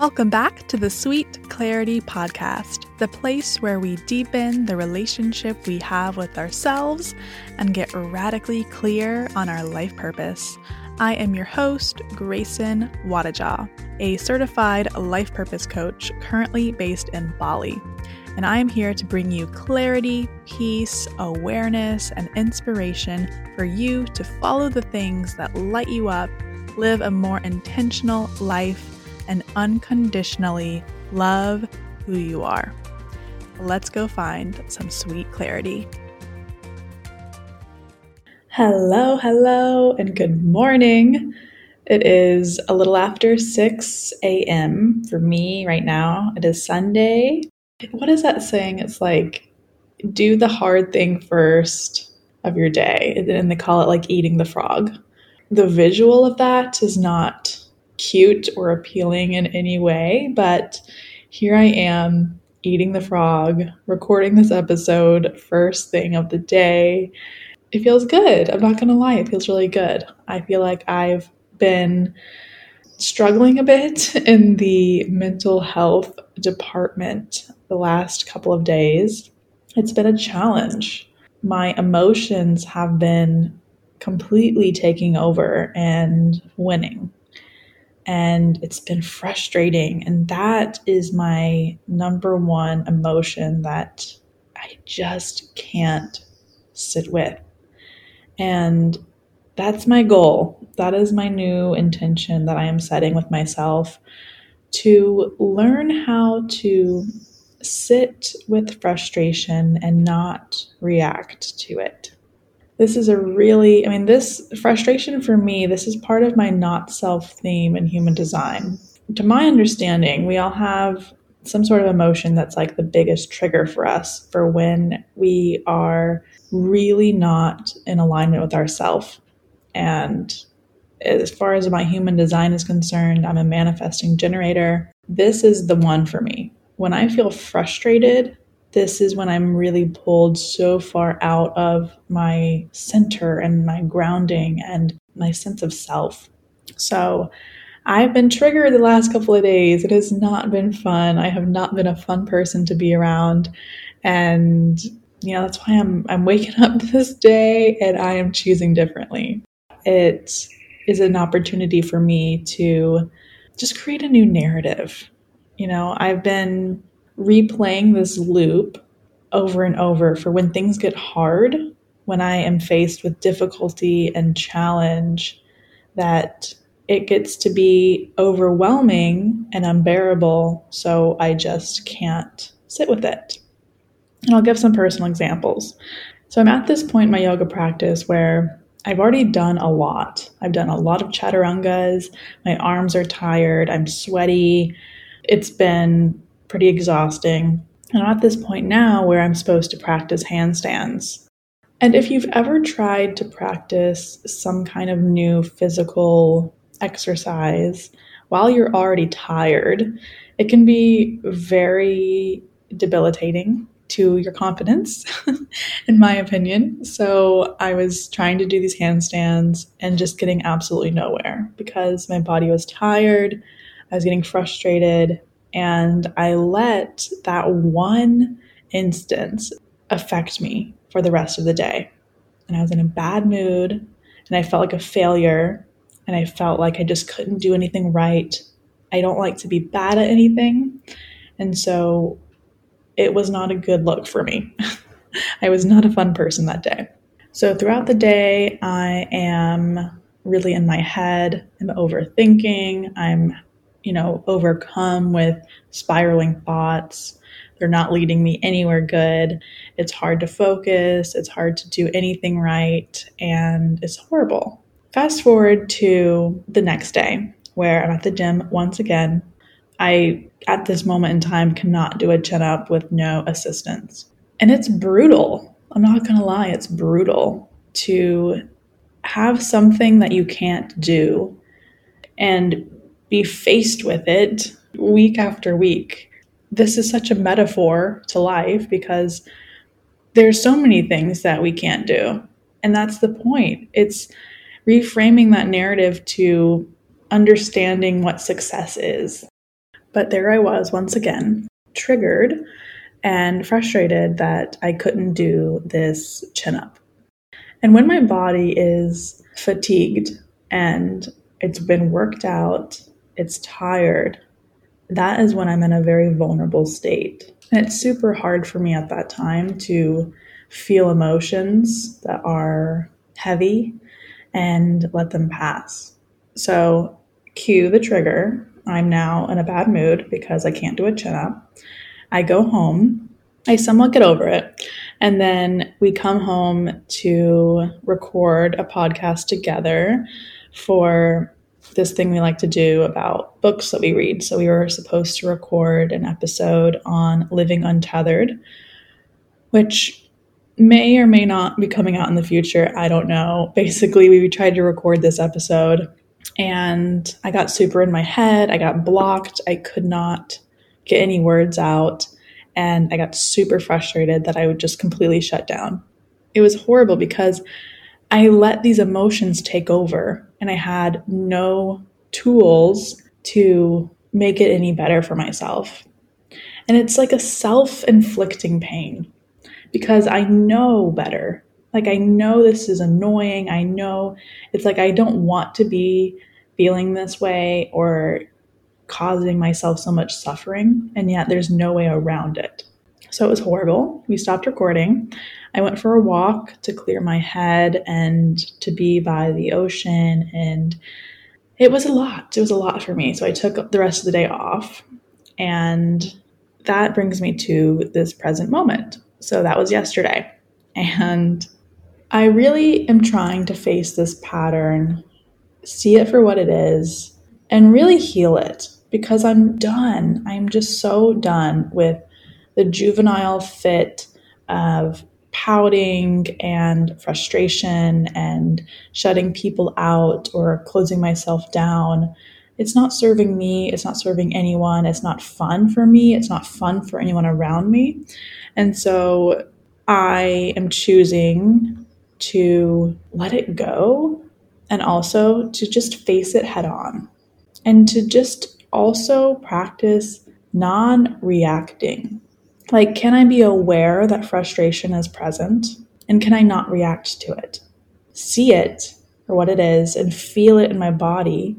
Welcome back to the Sweet Clarity Podcast, the place where we deepen the relationship we have with ourselves and get radically clear on our life purpose. I am your host, Grayson Wadajaw, a certified life purpose coach currently based in Bali. And I am here to bring you clarity, peace, awareness, and inspiration for you to follow the things that light you up, live a more intentional life and unconditionally love who you are. Let's go find some sweet clarity. Hello, hello, and good morning. It is a little after 6 a.m. for me right now. It is Sunday. What is that saying? It's like, do the hard thing first of your day. And they call it like eating the frog. The visual of that is not cute or appealing in any way, but here I am eating the frog, recording this episode first thing of the day. It feels good. I'm not going to lie, it feels really good. I feel like I've been struggling a bit in the mental health department the last couple of days. It's been a challenge. My emotions have been completely taking over and winning and it's been frustrating. And that is my number one emotion that I just can't sit with. And that's my goal. That is my new intention that I am setting with myself to learn how to sit with frustration and not react to it this is a really, I mean, this frustration for me, this is part of my not self theme in human design. To my understanding, we all have some sort of emotion that's like the biggest trigger for us for when we are really not in alignment with ourself. And as far as my human design is concerned, I'm a manifesting generator. This is the one for me. When I feel frustrated, this is when I'm really pulled so far out of my center and my grounding and my sense of self. So I've been triggered the last couple of days. It has not been fun. I have not been a fun person to be around. And you know, that's why I'm I'm waking up this day and I am choosing differently. It is an opportunity for me to just create a new narrative. You know, I've been replaying this loop over and over for when things get hard, when I am faced with difficulty and challenge, that it gets to be overwhelming and unbearable. So I just can't sit with it. And I'll give some personal examples. So I'm at this point in my yoga practice where I've already done a lot. I've done a lot of chaturangas. My arms are tired. I'm sweaty. It's been pretty exhausting. And I'm at this point now where I'm supposed to practice handstands. And if you've ever tried to practice some kind of new physical exercise while you're already tired, it can be very debilitating to your confidence, in my opinion. So I was trying to do these handstands and just getting absolutely nowhere because my body was tired. I was getting frustrated and I let that one instance affect me for the rest of the day. And I was in a bad mood and I felt like a failure and I felt like I just couldn't do anything right. I don't like to be bad at anything. And so it was not a good look for me. I was not a fun person that day. So throughout the day, I am really in my head. I'm overthinking. I'm you know, overcome with spiraling thoughts. They're not leading me anywhere good. It's hard to focus. It's hard to do anything right. And it's horrible. Fast forward to the next day where I'm at the gym once again. I, at this moment in time, cannot do a chin up with no assistance. And it's brutal. I'm not going to lie, it's brutal to have something that you can't do and be faced with it week after week. This is such a metaphor to life because there's so many things that we can't do. And that's the point. It's reframing that narrative to understanding what success is. But there I was once again, triggered and frustrated that I couldn't do this chin up. And when my body is fatigued and it's been worked out, it's tired, that is when I'm in a very vulnerable state. And it's super hard for me at that time to feel emotions that are heavy and let them pass. So, cue the trigger. I'm now in a bad mood because I can't do a chin up. I go home. I somewhat get over it. And then we come home to record a podcast together for this thing we like to do about books that we read. So we were supposed to record an episode on living untethered, which may or may not be coming out in the future. I don't know. Basically, we tried to record this episode and I got super in my head. I got blocked. I could not get any words out. And I got super frustrated that I would just completely shut down. It was horrible because I let these emotions take over and I had no tools to make it any better for myself. And it's like a self inflicting pain because I know better. Like, I know this is annoying. I know it's like I don't want to be feeling this way or causing myself so much suffering, and yet there's no way around it. So it was horrible. We stopped recording. I went for a walk to clear my head and to be by the ocean. And it was a lot. It was a lot for me. So I took the rest of the day off. And that brings me to this present moment. So that was yesterday. And I really am trying to face this pattern, see it for what it is, and really heal it because I'm done. I'm just so done with the juvenile fit of pouting and frustration and shutting people out or closing myself down. It's not serving me. It's not serving anyone. It's not fun for me. It's not fun for anyone around me. And so I am choosing to let it go and also to just face it head on and to just also practice non reacting like, can I be aware that frustration is present? And can I not react to it? See it for what it is and feel it in my body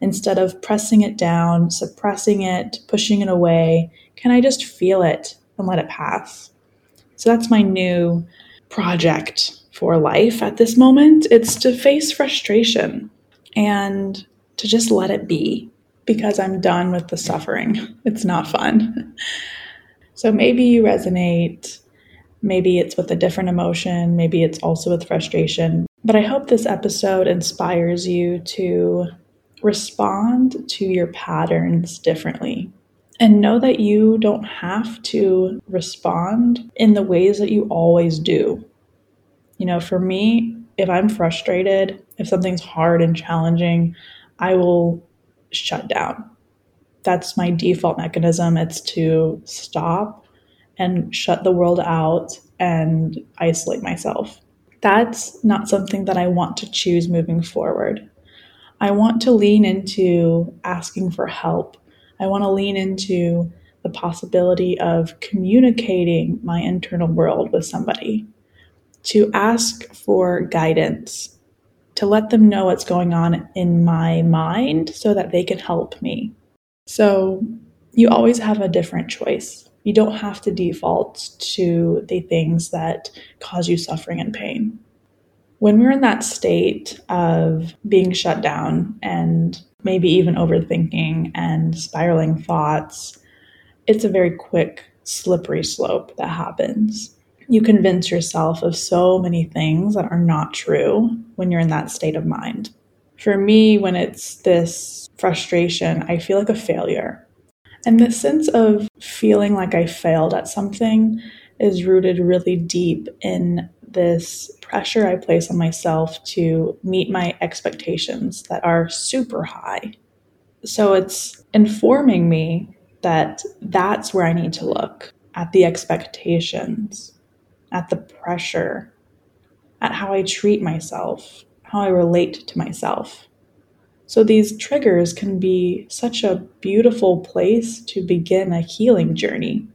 instead of pressing it down, suppressing it, pushing it away. Can I just feel it and let it pass? So that's my new project for life at this moment. It's to face frustration and to just let it be because I'm done with the suffering. It's not fun. So maybe you resonate, maybe it's with a different emotion, maybe it's also with frustration. But I hope this episode inspires you to respond to your patterns differently. And know that you don't have to respond in the ways that you always do. You know, for me, if I'm frustrated, if something's hard and challenging, I will shut down that's my default mechanism. It's to stop and shut the world out and isolate myself. That's not something that I want to choose moving forward. I want to lean into asking for help. I want to lean into the possibility of communicating my internal world with somebody, to ask for guidance, to let them know what's going on in my mind so that they can help me. So you always have a different choice. You don't have to default to the things that cause you suffering and pain. When we're in that state of being shut down and maybe even overthinking and spiraling thoughts, it's a very quick, slippery slope that happens. You convince yourself of so many things that are not true when you're in that state of mind. For me, when it's this frustration, I feel like a failure. And the sense of feeling like I failed at something is rooted really deep in this pressure I place on myself to meet my expectations that are super high. So it's informing me that that's where I need to look at the expectations, at the pressure, at how I treat myself, how I relate to myself. So these triggers can be such a beautiful place to begin a healing journey.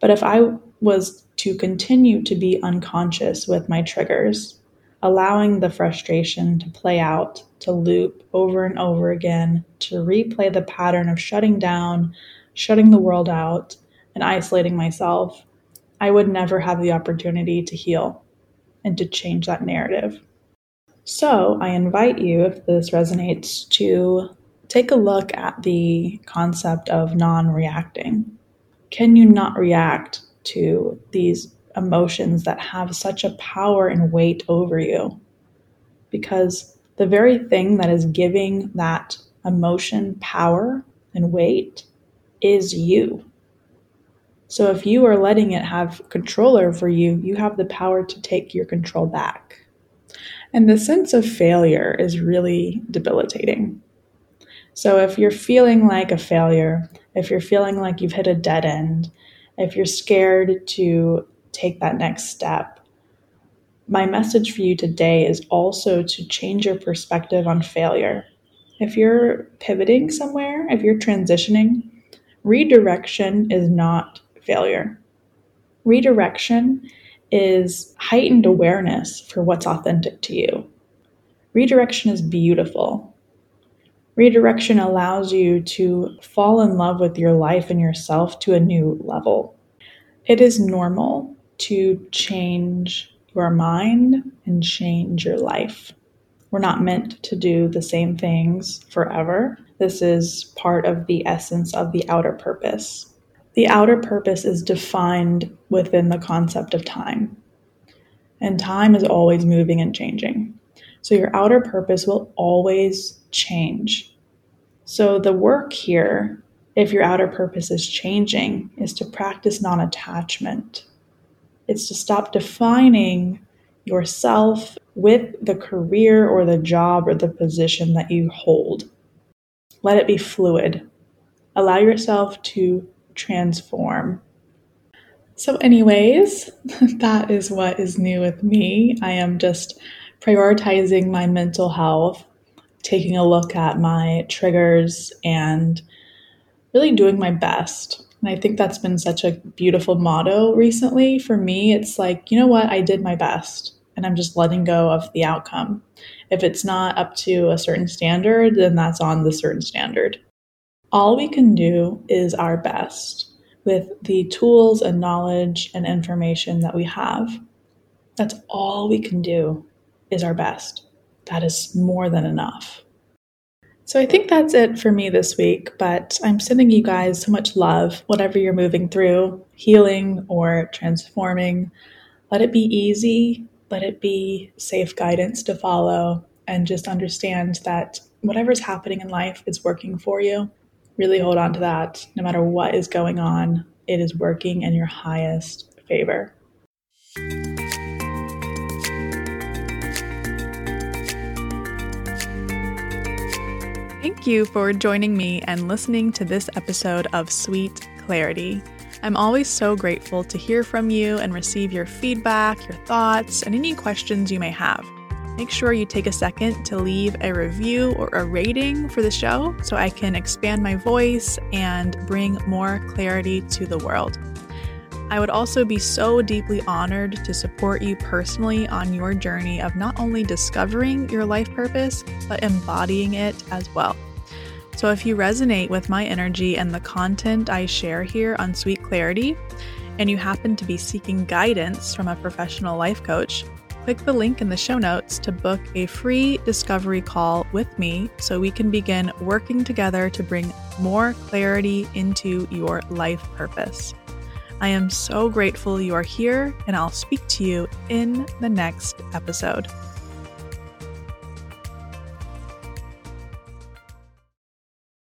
But if I was to continue to be unconscious with my triggers, allowing the frustration to play out, to loop over and over again, to replay the pattern of shutting down, shutting the world out, and isolating myself, I would never have the opportunity to heal and to change that narrative. So, I invite you, if this resonates, to take a look at the concept of non reacting. Can you not react to these emotions that have such a power and weight over you? Because the very thing that is giving that emotion power and weight is you. So if you are letting it have control over you, you have the power to take your control back. And the sense of failure is really debilitating. So if you're feeling like a failure, if you're feeling like you've hit a dead end, if you're scared to take that next step, my message for you today is also to change your perspective on failure. If you're pivoting somewhere, if you're transitioning, redirection is not failure. Redirection is heightened awareness for what's authentic to you. Redirection is beautiful. Redirection allows you to fall in love with your life and yourself to a new level. It is normal to change your mind and change your life. We're not meant to do the same things forever. This is part of the essence of the outer purpose. The outer purpose is defined within the concept of time. And time is always moving and changing. So your outer purpose will always change. So the work here, if your outer purpose is changing, is to practice non attachment. It's to stop defining yourself with the career or the job or the position that you hold. Let it be fluid. Allow yourself to transform. So, anyways, that is what is new with me. I am just prioritizing my mental health, taking a look at my triggers, and really doing my best. And I think that's been such a beautiful motto recently for me. It's like, you know what? I did my best, and I'm just letting go of the outcome. If it's not up to a certain standard, then that's on the certain standard. All we can do is our best with the tools and knowledge and information that we have. That's all we can do is our best. That is more than enough. So I think that's it for me this week, but I'm sending you guys so much love, whatever you're moving through, healing or transforming. Let it be easy, let it be safe guidance to follow, and just understand that whatever's happening in life is working for you really hold on to that. No matter what is going on, it is working in your highest favor. Thank you for joining me and listening to this episode of Sweet Clarity. I'm always so grateful to hear from you and receive your feedback, your thoughts, and any questions you may have make sure you take a second to leave a review or a rating for the show so I can expand my voice and bring more clarity to the world. I would also be so deeply honored to support you personally on your journey of not only discovering your life purpose, but embodying it as well. So, if you resonate with my energy and the content I share here on Sweet Clarity, and you happen to be seeking guidance from a professional life coach, click the link in the show notes to book a free discovery call with me so we can begin working together to bring more clarity into your life purpose. I am so grateful you are here, and I'll speak to you in the next episode.